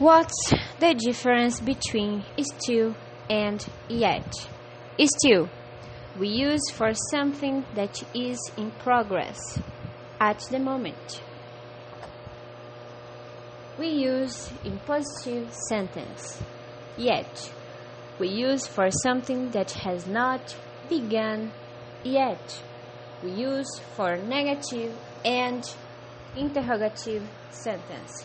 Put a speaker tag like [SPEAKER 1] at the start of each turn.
[SPEAKER 1] What's the difference between still and yet? Still, we use for something that is in progress at the moment. We use in positive sentence. Yet, we use for something that has not begun yet. We use for negative and interrogative sentence.